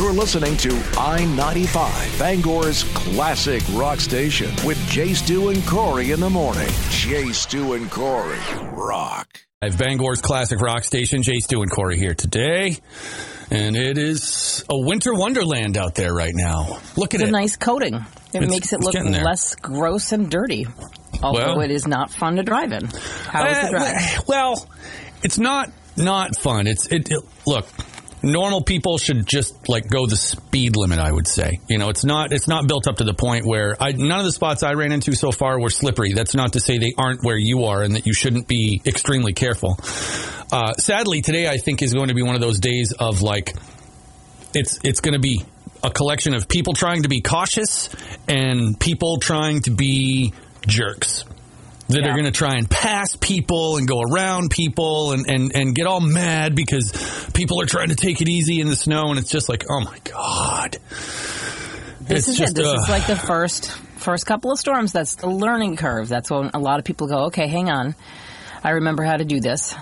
You're listening to I 95, Bangor's classic rock station with Jay Stu and Corey in the morning. Jay Stu and Corey rock. I've Bangor's classic rock station. Jay Stu and Corey here today. And it is a winter wonderland out there right now. Look at It's it. a nice coating. It It's- makes it look less gross and dirty. Although Well- it is not fun to drive in. How is the Uh, drive? Well, it's not not fun. It's it, it. Look, normal people should just like go the speed limit. I would say. You know, it's not it's not built up to the point where I none of the spots I ran into so far were slippery. That's not to say they aren't where you are and that you shouldn't be extremely careful. Uh, sadly, today I think is going to be one of those days of like it's it's going to be a collection of people trying to be cautious and people trying to be jerks that Yeah. are going to try and pass people and go around people and, and, and get all mad because people are trying to take it easy in the snow and it's just like oh my god This it's is just, it. This uh, is like the first first couple of storms. That's the learning curve. That's when a lot of people go, okay, hang on. I remember how to do this.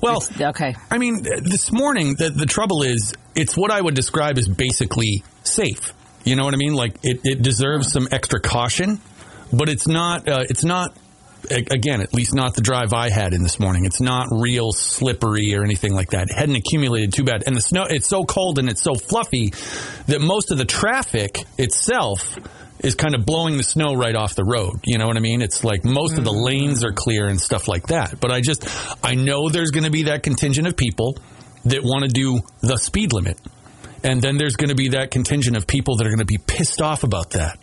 well It's- okay. I mean, this morning, the, the trouble is, it's what I would describe as basically safe. You know what I mean? Like, it, it deserves some extra caution, but it's not, uh, it's not, again, at least not the drive I had in this morning. It's not real slippery or anything like that. It hadn't accumulated too bad. And the snow, it's so cold and it's so fluffy that most of the traffic itself is kind of blowing the snow right off the road. You know what I mean? It's like most of the mm-hmm. lanes are clear and stuff like that. But I just, I know there's going to be that contingent of people that want to do the speed limit. And then there's going to be that contingent of people that are going to be pissed off about that.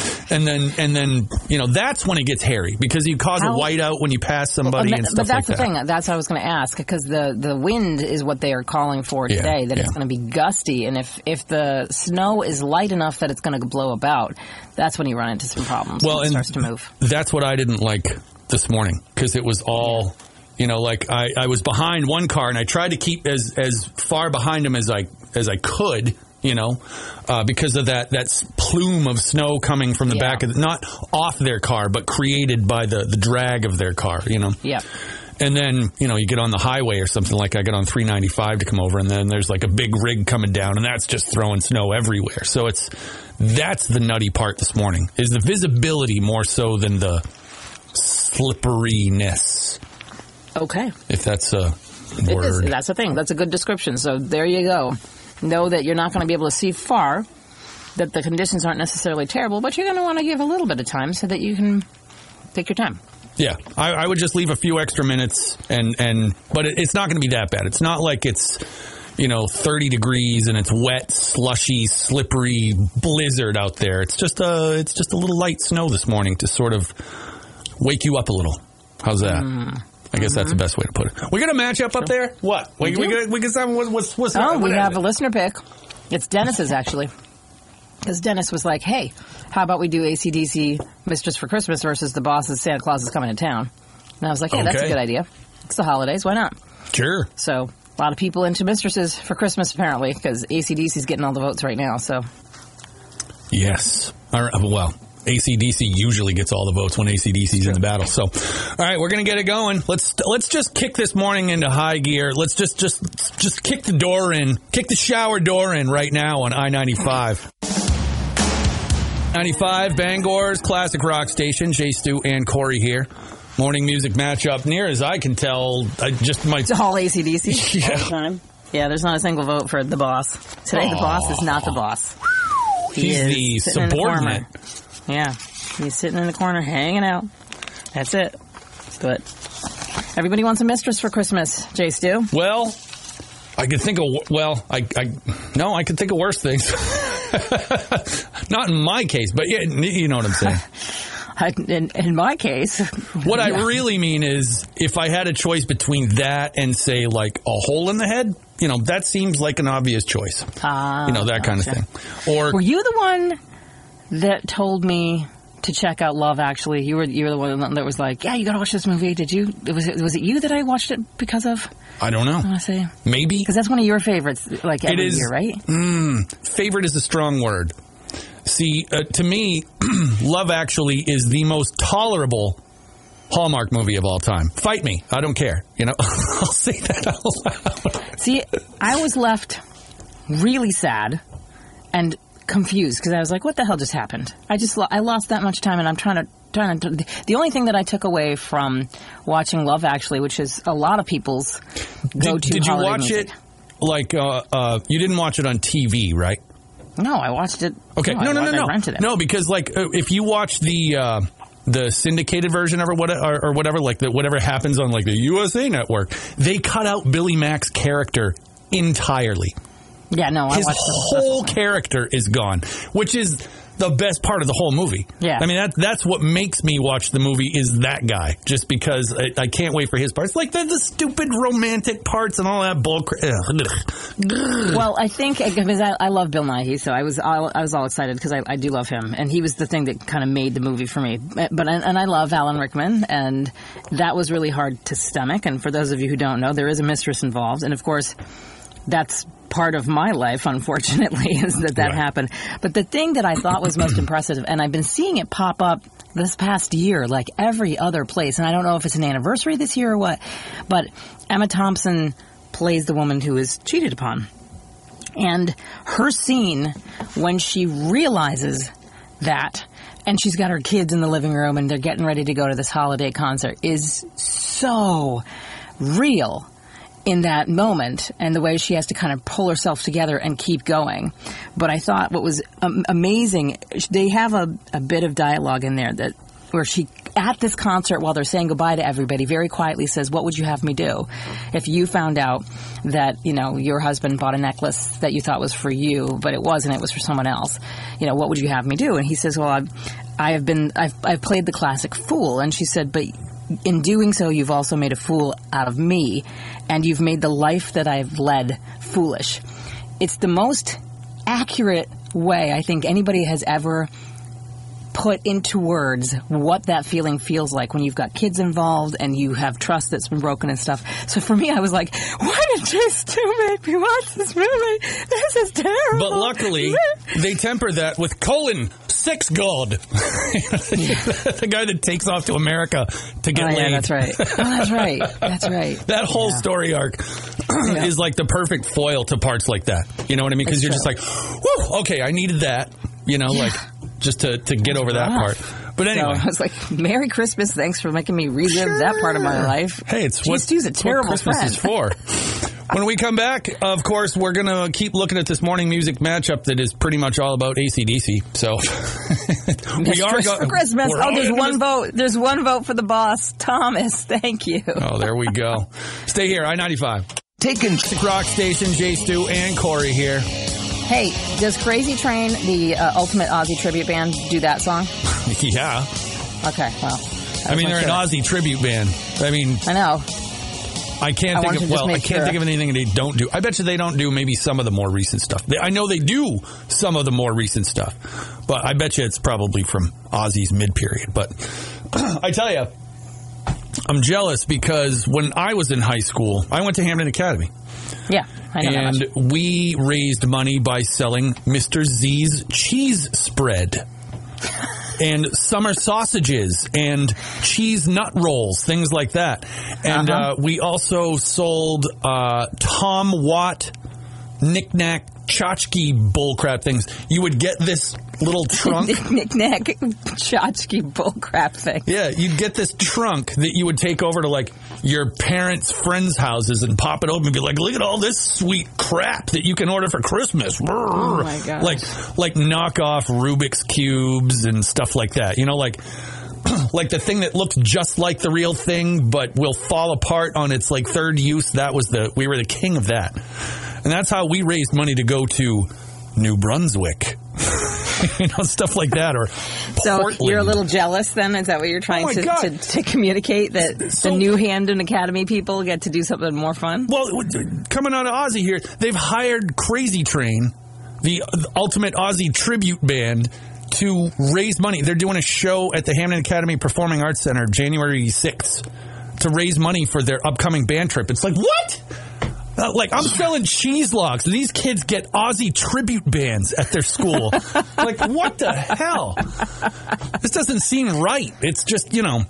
and then, and then, you know, that's when it gets hairy because you cause a whiteout when you pass somebody But- and but stuff that's the thing. That's what I was going to ask because the the wind is what they are calling for Yeah, today. That it's going to be gusty, and if if the snow is light enough that it's going to blow about, that's when you run into some problems. Well, and starts to move. that's what I didn't like this morning because it was all, you know, like I, I was behind one car and I tried to keep as as far behind him as I as I could. You know, uh, because of that that plume of snow coming from the Yeah. back of the, not off their car, but created by the the drag of their car. You know. Yeah. And then, you know, you get on the highway or something like I get on 395 to come over and then there's like a big rig coming down and that's just throwing snow everywhere. So it's, that's the nutty part this morning is the visibility more so than the slipperiness, Okay. if that's a It is. word. That's a thing. That's a good description. So there you go. Know that you're not going to be able to see far, that the conditions aren't necessarily terrible, but you're going to want to give a little bit of time so that you can take your time. Yeah, I, I would just leave a few extra minutes and, and, but it, it's not going to be that bad. It's not like it's, you know, 30 degrees and it's wet, slushy, slippery blizzard out there. It's just a, it's just a little light snow this morning to sort of wake you up a little. How's that? Hmm. I guess that's the mm-hmm. best way to put it. We got a matchup up there? What? We, We we, we some, what's, what's, what's Oh, what we have it? a listener pick. It's Dennis's actually. Because Dennis was like, hey, how about we do ACDC Mistress for Christmas versus the boss's Santa Claus is coming to town? And I was like, hey, that's a good idea. It's the holidays. Why not? Sure. So a lot of people into Mistresses for Christmas apparently because ACDC's getting all the votes right now. So Yes. All right. Well, ACDC usually gets all the votes when ACDC's in the battle. So, all right, we're gonna get it going. Let's let's just kick this morning into high gear. Let's just just just kick the door in, kick the shower door in right now on I ninety five. 95 Bangor's classic rock station. Jay Stu and Corey here. Morning music matchup. Near as I can tell, I just might. it's all ACDC Yeah. all the time. Yeah, there's not a single vote for the boss. Today, the boss is not the boss. He He's is the the subordinate. corner. Yeah, he's sitting in the corner hanging out. That's it. But everybody wants a mistress for Christmas, Jay Stu. Well, I could think of well, I, I no, I could think of worse things. Not in my case, but yeah, you know what I'm saying. I, in, in my case, What I really mean is, if I had a choice between that and say like a hole in the head, you know, that seems like an obvious choice. Ah, you know that kind of thing. Or Were you the one that told me to check out Love Actually? You were you were the one that was like, "Yeah, you got to watch this movie." Did you? Was it was it you that I watched it because of? I don't I know, want to say maybe because that's one of your favorites, like every is. year, right? favorite is a strong word. See, uh, to me, Love Actually is the most tolerable Hallmark movie of all time. Fight me, I don't care. You know, I'll say that out loud. See, I was left really sad and confused because I was like, "What the hell just happened?" I just lo- I lost that much time, and I'm trying to trying to. The only thing that I took away from watching Love Actually, which is a lot of people's go Did, to, did you watch music. it? Like, uh, uh, you didn't watch it on TV, right? No, I watched it. Okay, no, no, no, no, I rented it. no, because like uh, if you watch the uh, the syndicated version of it, what or, or whatever, like the, whatever happens on like the USA Network, they cut out Billy Mack's character entirely. Yeah, no, I His whole character is gone, which is the best part of the whole movie. Yeah. I mean that that's what makes me watch the movie is that guy, just because I, I can't wait for his parts, like the, the stupid romantic parts and all that bull. Well, I think because I, I love Bill Nighy, so I was all, I was all excited because I, I do love him, and he was the thing that kind of made the movie for me. But and I love Alan Rickman, and that was really hard to stomach. And for those of you who don't know, there is a mistress involved, and of course, that's part of my life. Unfortunately, is that that Right. happened. But the thing that I thought was most impressive, and I've been seeing it pop up this past year, like every other place, and I don't know if it's an anniversary this year or what, but Emma Thompson plays the woman who is cheated upon. And her scene when she realizes that and she's got her kids in the living room and they're getting ready to go to this holiday concert is so real in that moment and the way she has to kind of pull herself together and keep going. But I thought what was um, amazing, they have a, a bit of dialogue in there that where she at this concert while they're saying goodbye to everybody very quietly says what would you have me do if you found out that you know your husband bought a necklace that you thought was for you but it wasn't it was for someone else? You know what would you have me do? And he says well I've, I have been I've, I've played the classic fool. And she said but in doing so you've also made a fool out of me and you've made the life that I've led foolish it's the most accurate way I think anybody has ever put into words what that feeling feels like when you've got kids involved and you have trust that's been broken and stuff. So for me, I was like, why did Jay Stu make me watch this movie? This is terrible. But luckily, they temper that with colon sex god, the guy that takes off to America to get Oh, laid. yeah, that's right. Oh, that's right. That's right. That whole Yeah. story arc Yeah. is like the perfect foil to parts like that. You know what I mean? Because you're just like, whew, okay, I needed that. You know, like just to, to get over that part. rough. But So anyway. I was like, Merry Christmas. Thanks for making me relive that part of my life. Hey, it's Chase what, Stu's a it's what terrible Christmas friend. is for. when we come back, of course, we're going to keep looking at this morning music matchup that is pretty much all about ACDC. So we are Mistress go- for Christmas. Oh, there's one this- vote. There's one vote for the boss, Thomas. Thank you. Oh, there we go. Stay here, I 95. Taking Rock Station, Jay Stu, and Corey here. Hey, does Crazy Train, the uh, Ultimate Ozzy tribute band, do that song? yeah. Okay, well. I mean, they're an. Ozzy tribute band. I mean, I know. I can't I think of well, I can't sure. think of anything they don't do. I bet you they don't do maybe some of the more recent stuff. They, I know they do some of the more recent stuff, but I bet you it's probably from Ozzy's mid period. But I tell you, I'm jealous because when I was in high school, I went to Hampden Academy, Yeah, I know that much. and we raised money by selling Mr. Z's cheese spread. And summer sausages and cheese nut rolls, things like that. And Uh-huh. uh, we also sold uh, Tom Watt knick-knack tchotchke bullcrap things. You would get this little trunk. Knick-knack, tchotchke bullcrap thing. Yeah, you'd get this trunk that you would take over to like your parents' friends' houses and pop it open and be like, "Look at all this sweet crap that you can order for Christmas." Oh my gosh. Like like knockoff Rubik's cubes and stuff like that. You know, like like the thing that looks just like the real thing but will fall apart on its like third use. That was the we were the king of that, and that's how we raised money to go to New Brunswick. you know, stuff like that, or So you're a little jealous then? Is that what you're trying Oh to, to, to communicate? That So- the New Hampden Academy people get to do something more fun? Well, coming out of Aussie here, they've hired Crazy Train, the ultimate Ozzy tribute band, to raise money. They're doing a show at the Hampden Academy Performing Arts Center January 6th to raise money for their upcoming band trip. It's like, what? Uh, like, I'm selling cheese logs. and These kids get Ozzy tribute bands at their school. like, what the hell? This doesn't seem right. It's just, you know,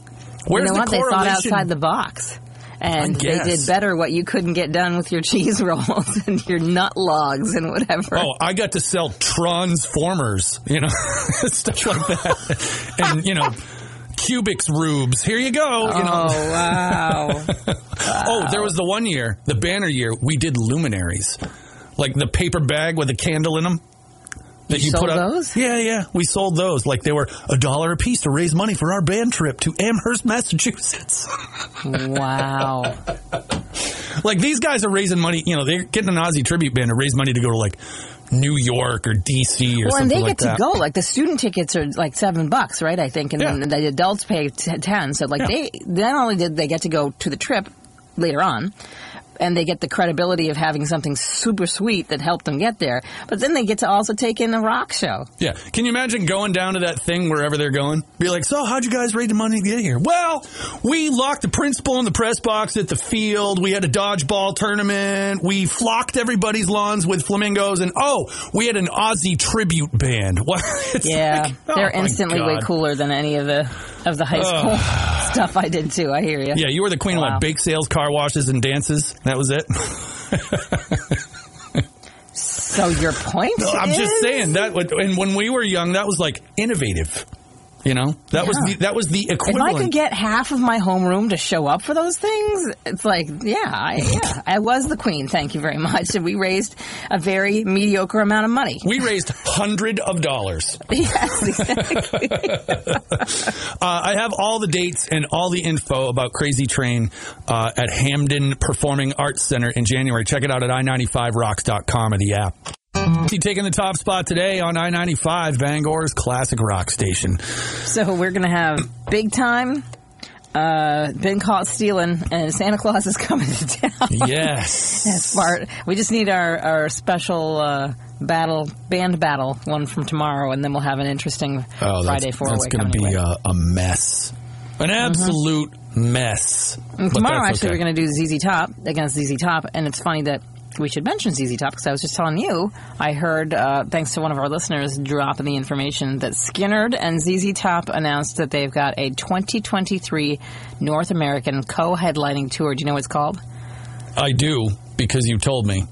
where's you know the what? They thought outside the box. and they did better what you couldn't get done with your cheese rolls and your nut logs and whatever. Oh, I got to sell transformers, you know, stuff like that, and you know, Cubics rubes. Here you go. You oh, know. Oh, wow. Oh, there was the one year, the banner year, we did luminaries, like the paper bag with a candle in them. That You sold put up. those? Yeah, yeah, we sold those. Like they were a dollar a piece to raise money for our band trip to Amherst, Massachusetts. wow. like these guys are raising money. You know, they're getting an Ozzy tribute band to raise money to go to like New York or DC or something like that. Well, and something they like get that. to go. Like the student tickets are like seven bucks, right? I think, and Yeah. then the adults pay t- ten. So like Yeah. they not only did they get to go to the trip later on, and they get the credibility of having something super sweet that helped them get there, but then they get to also take in the rock show. Yeah. Can you imagine going down to that thing wherever they're going? Be like, so how'd you guys raise the money to get here? Well, we locked the principal in the press box at the field. We had a dodgeball tournament. We flocked everybody's lawns with flamingos. And oh, we had an Ozzy tribute band. What? Yeah, like, oh they're instantly way cooler than any of the of the high school stuff I did too. I hear you. Yeah, you were the queen of Wow. what? Bake sales, car washes, and dances. That was it. So your point? No, I'm just saying that. And when we were young, that was like innovative. You know, that was the that was the equivalent. If. I could get half of my homeroom to show up for those things, it's like, yeah, I, yeah, I was the queen. Thank you very much. And we raised a very mediocre amount of money. we raised hundred of dollars. yes, exactly. Uh, I have all the dates and all the info about Crazy Train uh, at Hampden Performing Arts Center in January. Check it out at i95rocks.com or the app. He taking the top spot today on I 95, Bangor's classic rock station. so we're going to have big time. Uh, been caught stealing, and Santa Claus is coming to town. Yes. That's part. We just need our our special uh, battle band battle one from tomorrow, and then we'll have an interesting Oh, Friday four that's going to be a, a mess. An absolute mess. And But tomorrow, actually, okay. we're going to do ZZ Top against ZZ Top, and it's funny that we should mention ZZ Top because I was just telling you, I heard, uh, thanks to one of our listeners dropping the information, that Skynyrd and ZZ Top announced that they've got a 2023 North American co-headlining tour. Do you know what it's called? I do because you told me.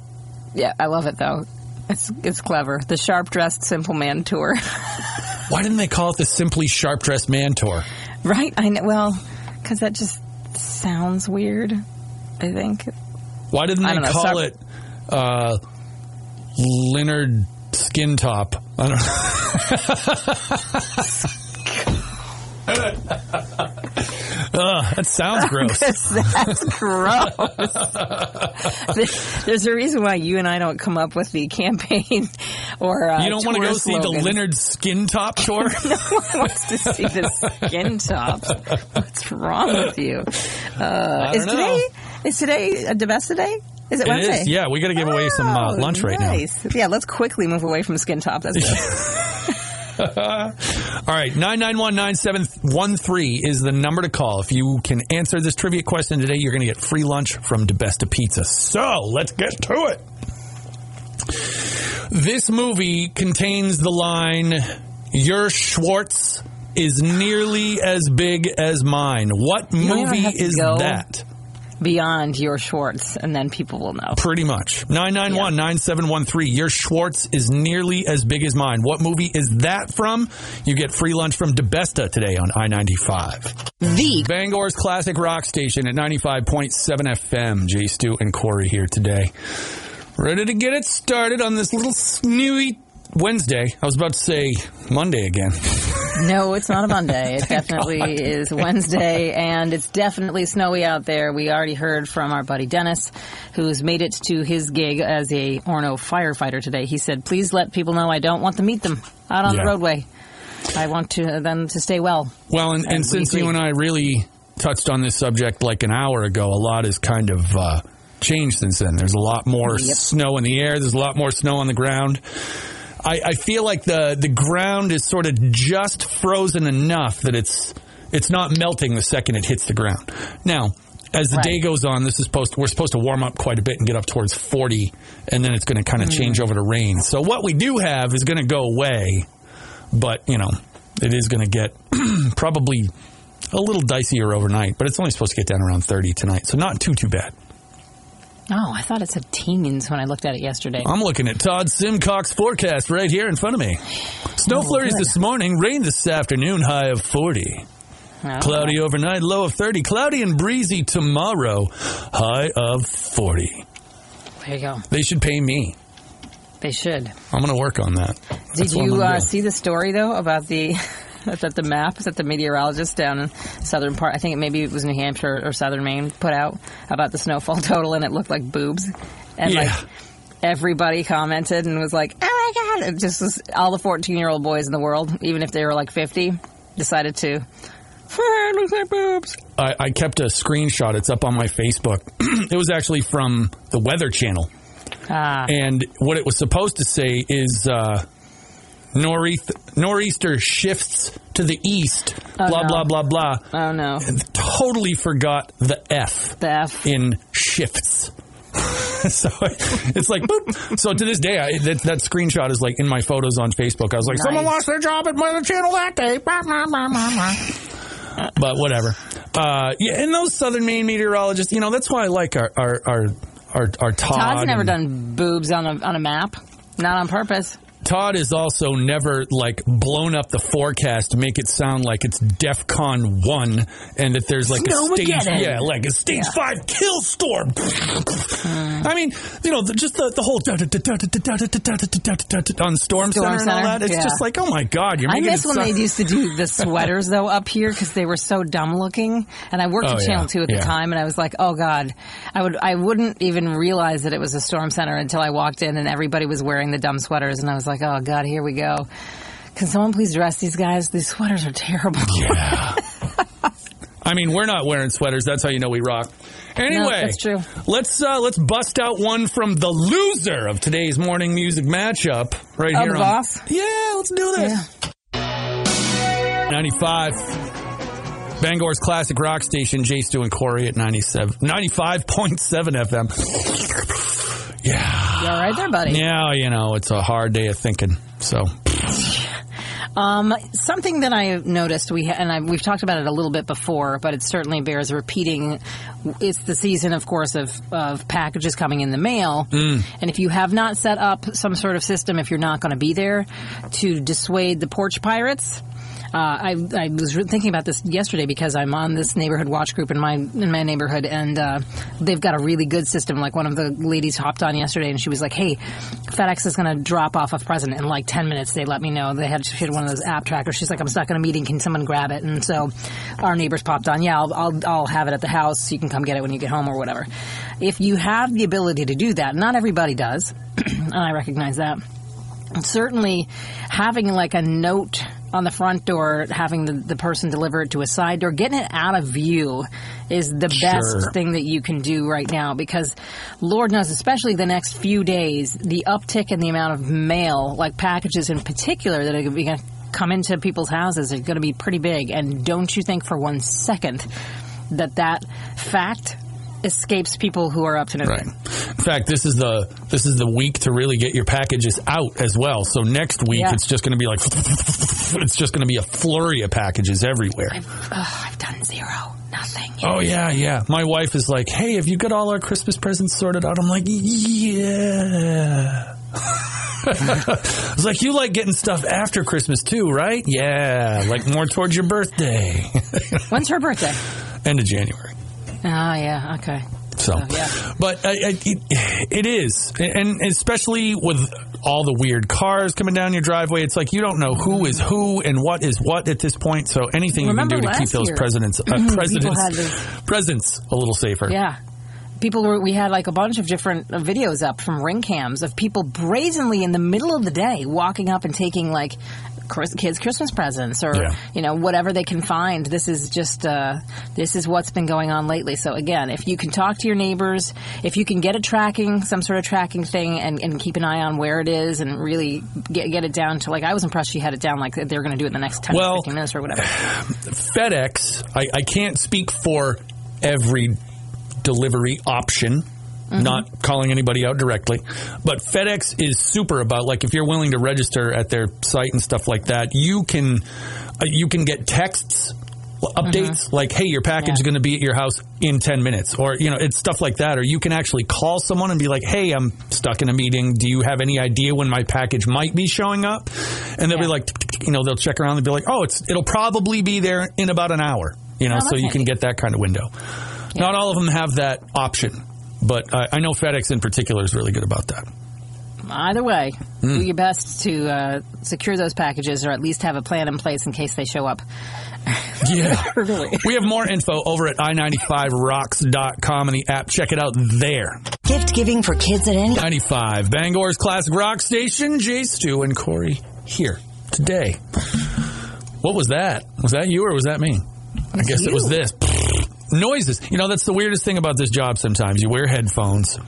Yeah, I love it though. It's it's clever. The Sharp Dressed Simple Man Tour. Why didn't they call it the Simply Sharp Dressed Man Tour? right? I know. Well, because that just sounds weird. I think. Why didn't they call Sharp- it uh, Leonard Skin Top? I don't Ugh, that sounds gross. That's gross. There's a reason why you and I don't come up with the campaign or uh, you don't want to go see the. Leonard Skin Top tour? no one wants to see the skin tops. What's wrong with you? Uh, is know. today is today a Best Day? Is it It Wednesday? is. Yeah, we got to give away some uh, Oh, lunch right now. Yeah, let's quickly move away from skin top. That's good. All right, 991-9713 is the number to call. If you can answer this trivia question today, you're going to get free lunch from DeBesta Pizza. So, let's get to it. This movie contains the line, Your Schwartz is nearly as big as mine. What movie is go. that? Beyond your Schwartz, and then people will know. Pretty much. 991-9713. Your Schwartz is nearly as big as mine. What movie is that from? You get free lunch from DeBesta today on I-95. The Bangor's classic rock station at 95.7 FM. Jay Stu and Corey here today. Ready to get it started on this little snewy Wednesday. I was about to say Monday again. No, it's not a Monday. It definitely is Wednesday, and it's definitely snowy out there. We already heard from our buddy Dennis, who's made it to his gig as a Orono firefighter today. He said, "Please let people know I don't want to meet them out on Yeah. the roadway. I want to them to stay well." Well, and, and And since you and I really touched on this subject like an hour ago, a lot has kind of uh, changed since then. There's a lot more Yep. snow in the air. There's a lot more snow on the ground. I, I feel like the the ground is sort of just frozen enough that it's it's not melting the second it hits the ground. Now, as the Right. day goes on, this is supposed we're supposed to warm up quite a bit and get up towards 40, and then it's going to kind of hmm. change over to rain. So what we do have is going to go away, but you know, it is going to get probably a little dicier overnight, but it's only supposed to get down around 30 tonight, so not too too bad. Oh, I thought it said teens when I looked at it yesterday. I'm looking at Todd Simcox's forecast right here in front of me. Snow Oh, flurries good. this morning, rain this afternoon, high of 40. Oh. Cloudy overnight, low of 30. Cloudy and breezy tomorrow, high of 40. There you go. They should pay me. They should. I'm going to work on that. Did That's what you uh, see the story though about the that the map that the meteorologist down in southern part? I think it maybe it was New Hampshire or southern Maine put out about the snowfall total, and it looked like boobs, and Yeah. like everybody commented and was like, "Oh my god!" It just was all the fourteen-year-old boys in the world, even if they were like fifty, decided to. "It looks like boobs. I, I kept a screenshot. It's up on my Facebook. it was actually from the Weather Channel. Ah, And what it was supposed to say is uh, nor'eath- nor'easter shifts to the east, blah, no. blah, blah, blah. oh no, Totally forgot the F the F. in shifts. so it's like boop. So to this day, I, that, that screenshot is like in my photos on Facebook. I was like, Nice. someone lost their job at Weather Channel that day. Blah, blah, blah. but whatever. Uh, yeah, and those Southern Maine meteorologists, you know, that's why I like our our our our, our Todd. Todd's never and- done boobs on a on a map, not on purpose. Todd is also never like blown up the forecast to make it sound like it's DEFCON one and that there's like a stage, yeah, like a stage Yeah. five kill storm. I mean, you know, the, just the, the whole on Storm, Storm Center and all that. It's yeah. just like, oh my god, you're I miss when sound- they used to do the sweaters though up here because they were so dumb looking. And I worked Oh, at Channel yeah, Two at the time, and I was like, oh god, I would I wouldn't even realize that it was a storm center until I walked in and everybody was wearing the dumb sweaters, and I was like, oh god, here we go. Can someone please dress these guys? These sweaters are terrible. Yeah. I mean, we're not wearing sweaters. That's how you know we rock. Anyway, that's true. Let's uh, let's bust out one from the loser of today's morning music matchup right Oh, here. the on- boss? Yeah, let's do this. Ninety-five. Bangor's classic rock station, Jay Stu and Corey at 97, 95.7 FM. Yeah. You all right there, buddy? Yeah, you know, it's a hard day of thinking. So, Um, something that I noticed we ha- and I, we've talked about it a little bit before, but it certainly bears repeating. It's the season, of course, of of packages coming in the mail, Mm. and if you have not set up some sort of system, if you're not going to be there to dissuade the porch pirates. Uh, I, I was thinking about this yesterday because I'm on this neighborhood watch group in my in my neighborhood, and uh, they've got a really good system. Like one of the ladies hopped on yesterday, and she was like, "Hey, FedEx is going to drop off a present in like ten minutes." They let me know they had she had one of those app trackers. She's like, "I'm stuck in a meeting. Can someone grab it?" And so our neighbors popped on. Yeah, I'll I'll, I'll have it at the house. You can come get it when you get home or whatever. If you have the ability to do that, not everybody does, and I recognize that certainly having like a note on the front door, having the, the person deliver it to a side door, getting it out of view is the Sure. best thing that you can do right now because Lord knows, especially the next few days, the uptick in the amount of mail, like packages in particular, that are going to come into people's houses is going to be pretty big. And don't you think for one second that that fact escapes people who are up to no right. good. In fact, this is the this is the week to really get your packages out as well. So next week, Yeah. it's just going to be like it's just going to be a flurry of packages everywhere. I've, ugh, I've done zero, nothing. Oh yeah, yeah. My wife is like, "Hey, have you got all our Christmas presents sorted out?" I'm like, "Yeah." I was like, "You like getting stuff after Christmas too, right?" Yeah, like more towards your birthday, When's her birthday? end of January. Ah, yeah, okay. So, Oh, yeah. but I, I, it, it is, and especially with all the weird cars coming down your driveway, it's like you don't know who is who and what is what at this point. So anything Remember you can do to keep those presidents, uh, presidents a little safer. Yeah. People were, we had like a bunch of different uh, videos up from ring cams of people brazenly in the middle of the day walking up and taking like kids Christmas presents or, Yeah. you know, whatever they can find. This is just, uh, this is what's been going on lately. So again, if you can talk to your neighbors, if you can get a tracking, some sort of tracking thing and, and keep an eye on where it is and really get, get it down to like, I was impressed she had it down like they were going to do it in the next 10 Well- or 15 minutes or whatever. FedEx, I, I can't speak for every delivery option. Mm-hmm. Not calling anybody out directly, but FedEx is super about like if you're willing to register at their site and stuff like that, you can uh, you can get texts updates like hey your package is going to be at your house in 10 minutes or you know it's stuff like that. Or you can actually call someone and be like hey i'm stuck in a meeting. Do you have any idea when my package might be showing up? And they'll be like you know they'll check around and be like oh it's it'll probably be there in about an hour you know Oh, so you can get that kind of window not all of them have that option but I I know FedEx in particular is really good about that. Either way, Hmm. do your best to uh, secure those packages or at least have a plan in place in case they show up. Yeah. Early. We have more info over at i95rocks.com and the app. Check it out there. Gift giving for kids at any 95, Bangor's classic rock station. Jay Stu and Corey here today. What was that? Was that you or was that me? I guess it was this. Noises. You know, that's the weirdest thing about this job sometimes. You wear headphones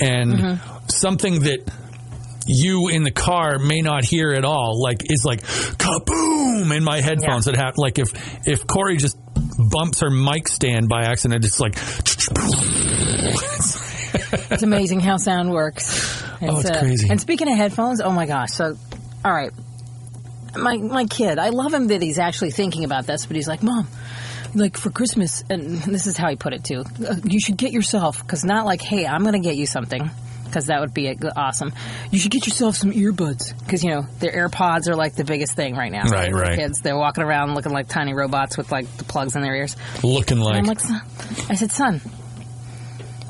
and Mm-hmm. something that you in the car may not hear at all, like is like kaboom in my headphones. It happened. Like if if Corey just bumps her mic stand by accident, it's like It's amazing how sound works. Oh, it's crazy. And speaking of headphones, oh my gosh! So, all right, my my kid, I love him that he's actually thinking about this, but he's like, Mom, like for Christmas, and this is how he put it too. You should get yourself because not like, hey, I'm going to get you something. Because that would be awesome. You should get yourself some earbuds. Because, you know, their AirPods are like the biggest thing right now. Right, right. Kids, they're walking around looking like tiny robots with like the plugs in their ears. looking like I'm like, son, I said, son,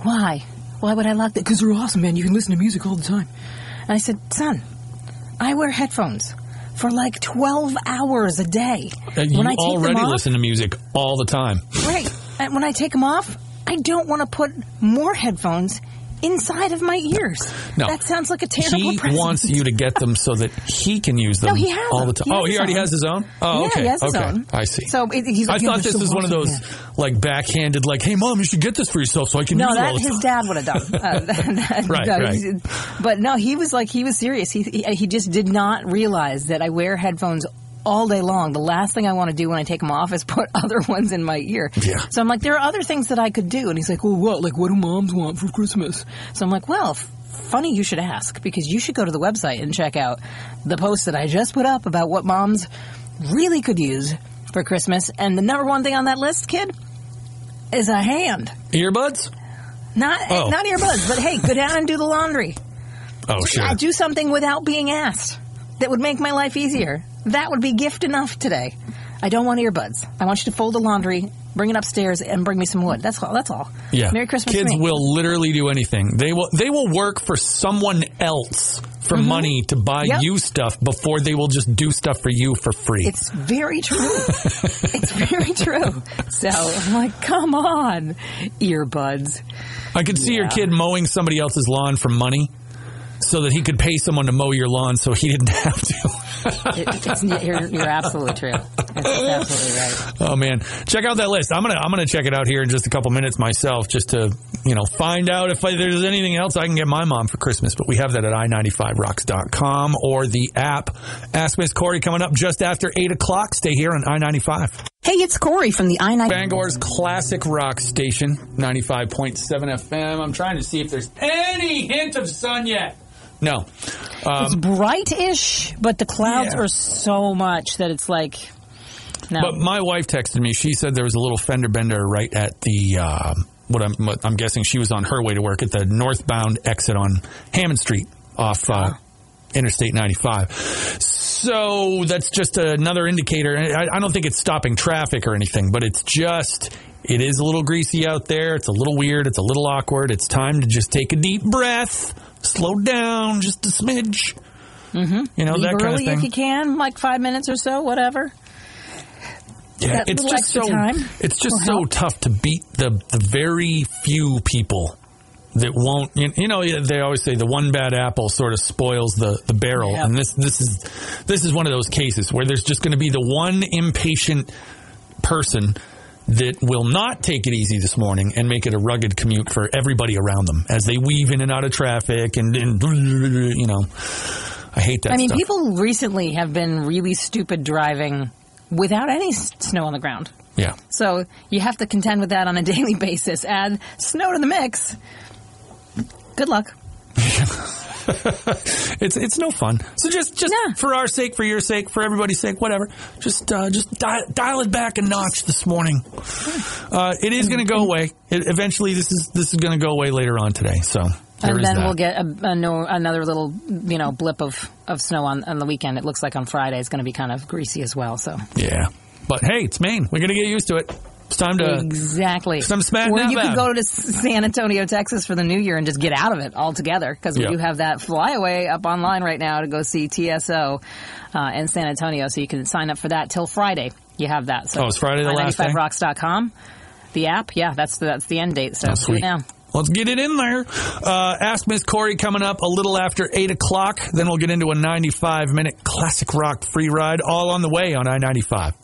why? Why would I like that? Because they're awesome, man. You can listen to music all the time. And I said, son, I wear headphones for like 12 hours a day. You when I take already them off, listen to music all the time. right? And when I take them off, I don't want to put more headphones inside of my ears. No. that sounds like a terrible He present. wants you to get them so that he can use them No, he has all the time. He oh, he already own. has his own. Oh, Yeah, okay. he has his okay. own. I see. So it, he's like, yeah, thought this was one of those like backhanded, like, "Hey, mom, you should get this for yourself so I can No, use it all that his time." dad would have done. Uh, that- Right, no, right. But no, he was like he was serious. He, he he just did not realize that I wear headphones all day long. The last thing I want to do when I take them off is put other ones in my ear. Yeah. So I'm like, there are other things that I could do. And he's like, well, what? Like, what do moms want for Christmas? So I'm like, well. F- Funny you should ask because you should go to the website and check out the post that I just put up about what moms really could use for Christmas. And the number one thing on that list, kid, is a hand. Earbuds? Not Oh. not earbuds, but hey, go down and do the laundry. Oh, sure. Uh, do something without being asked that would make my life easier. That would be gift enough today. I don't want earbuds. I want you to fold the laundry, bring it upstairs, and bring me some wood. That's all. That's all. Yeah. Merry Christmas. Kids will literally do anything. They will they will work for someone else for money to buy Mm-hmm. Yep. you stuff before they will just do stuff for you for free. It's very true. it's very true. So I'm like, come on, earbuds. I could see your kid mowing somebody else's lawn for money so that he could pay someone to mow your lawn so he didn't have to. It, you're, you're absolutely true. It's absolutely right. Oh man, check out that list. I'm gonna I'm gonna check it out here in just a couple minutes myself, just to you know find out if I, there's anything else I can get my mom for Christmas. But we have that at i95rocks.com or the app. Ask Miss Corey coming up just after eight o'clock. Stay here on I95. Hey, it's Corey from the I 9 Bangor's classic rock station, 95.7 FM. I'm trying to see if there's any hint of sun yet. No. It's bright-ish, but the clouds Yeah. are so much that it's like no. But my wife texted me. She said there was a little fender bender right at the uh, what I'm what I'm guessing she was on her way to work at the northbound exit on Hammond Street off uh, Interstate 95. So that's just another indicator. I, I don't think it's stopping traffic or anything, but it's just it is a little greasy out there. It's a little weird. It's a little awkward. It's time to just take a deep breath, slow down just a smidge. Mm-hmm. You know Leave that kind of thing. if you can, like five minutes or so, whatever. Yeah, it's just so time it's just will so help. tough to beat the the very few people that won't. You you know, they always say the one bad apple sort of spoils the the barrel, Yeah. and this this is this is one of those cases where there's just going to be the one impatient person that will not take it easy this morning and make it a rugged commute for everybody around them as they weave in and out of traffic and, and you know I hate that I mean, stuff. people recently have been really stupid driving without any snow on the ground. yeah. So you have to contend with that on a daily basis. Add snow to the mix. Good luck. it's it's no fun. So just just for our sake, for your sake, for everybody's sake, whatever. Just uh, just dial, dial it back a notch this morning. Uh, it is going to go away. It, eventually, this is this is going to go away later on today. So there and then we'll get a, a no, another little, you know, blip of, of snow on, on the weekend. It looks like on Friday it's going to be kind of greasy as well. So yeah. But hey, it's Maine. We're going to get used to it. It's time to. exactly. Some smack or you could go to San Antonio, Texas for the new year and just get out of it altogether because we Yeah. do have that flyaway up online right now to go see TSO uh, in San Antonio. So you can sign up for that till Friday. You have that. So Oh, is Friday the last day? 95rocks.com. The app, yeah, that's the, that's the end date. So Oh, sweet. now. Let's get it in there. Uh, Ask Miss Corey coming up a little after 8 o'clock. Then we'll get into a 95 minute classic rock free ride all on the way on I 95.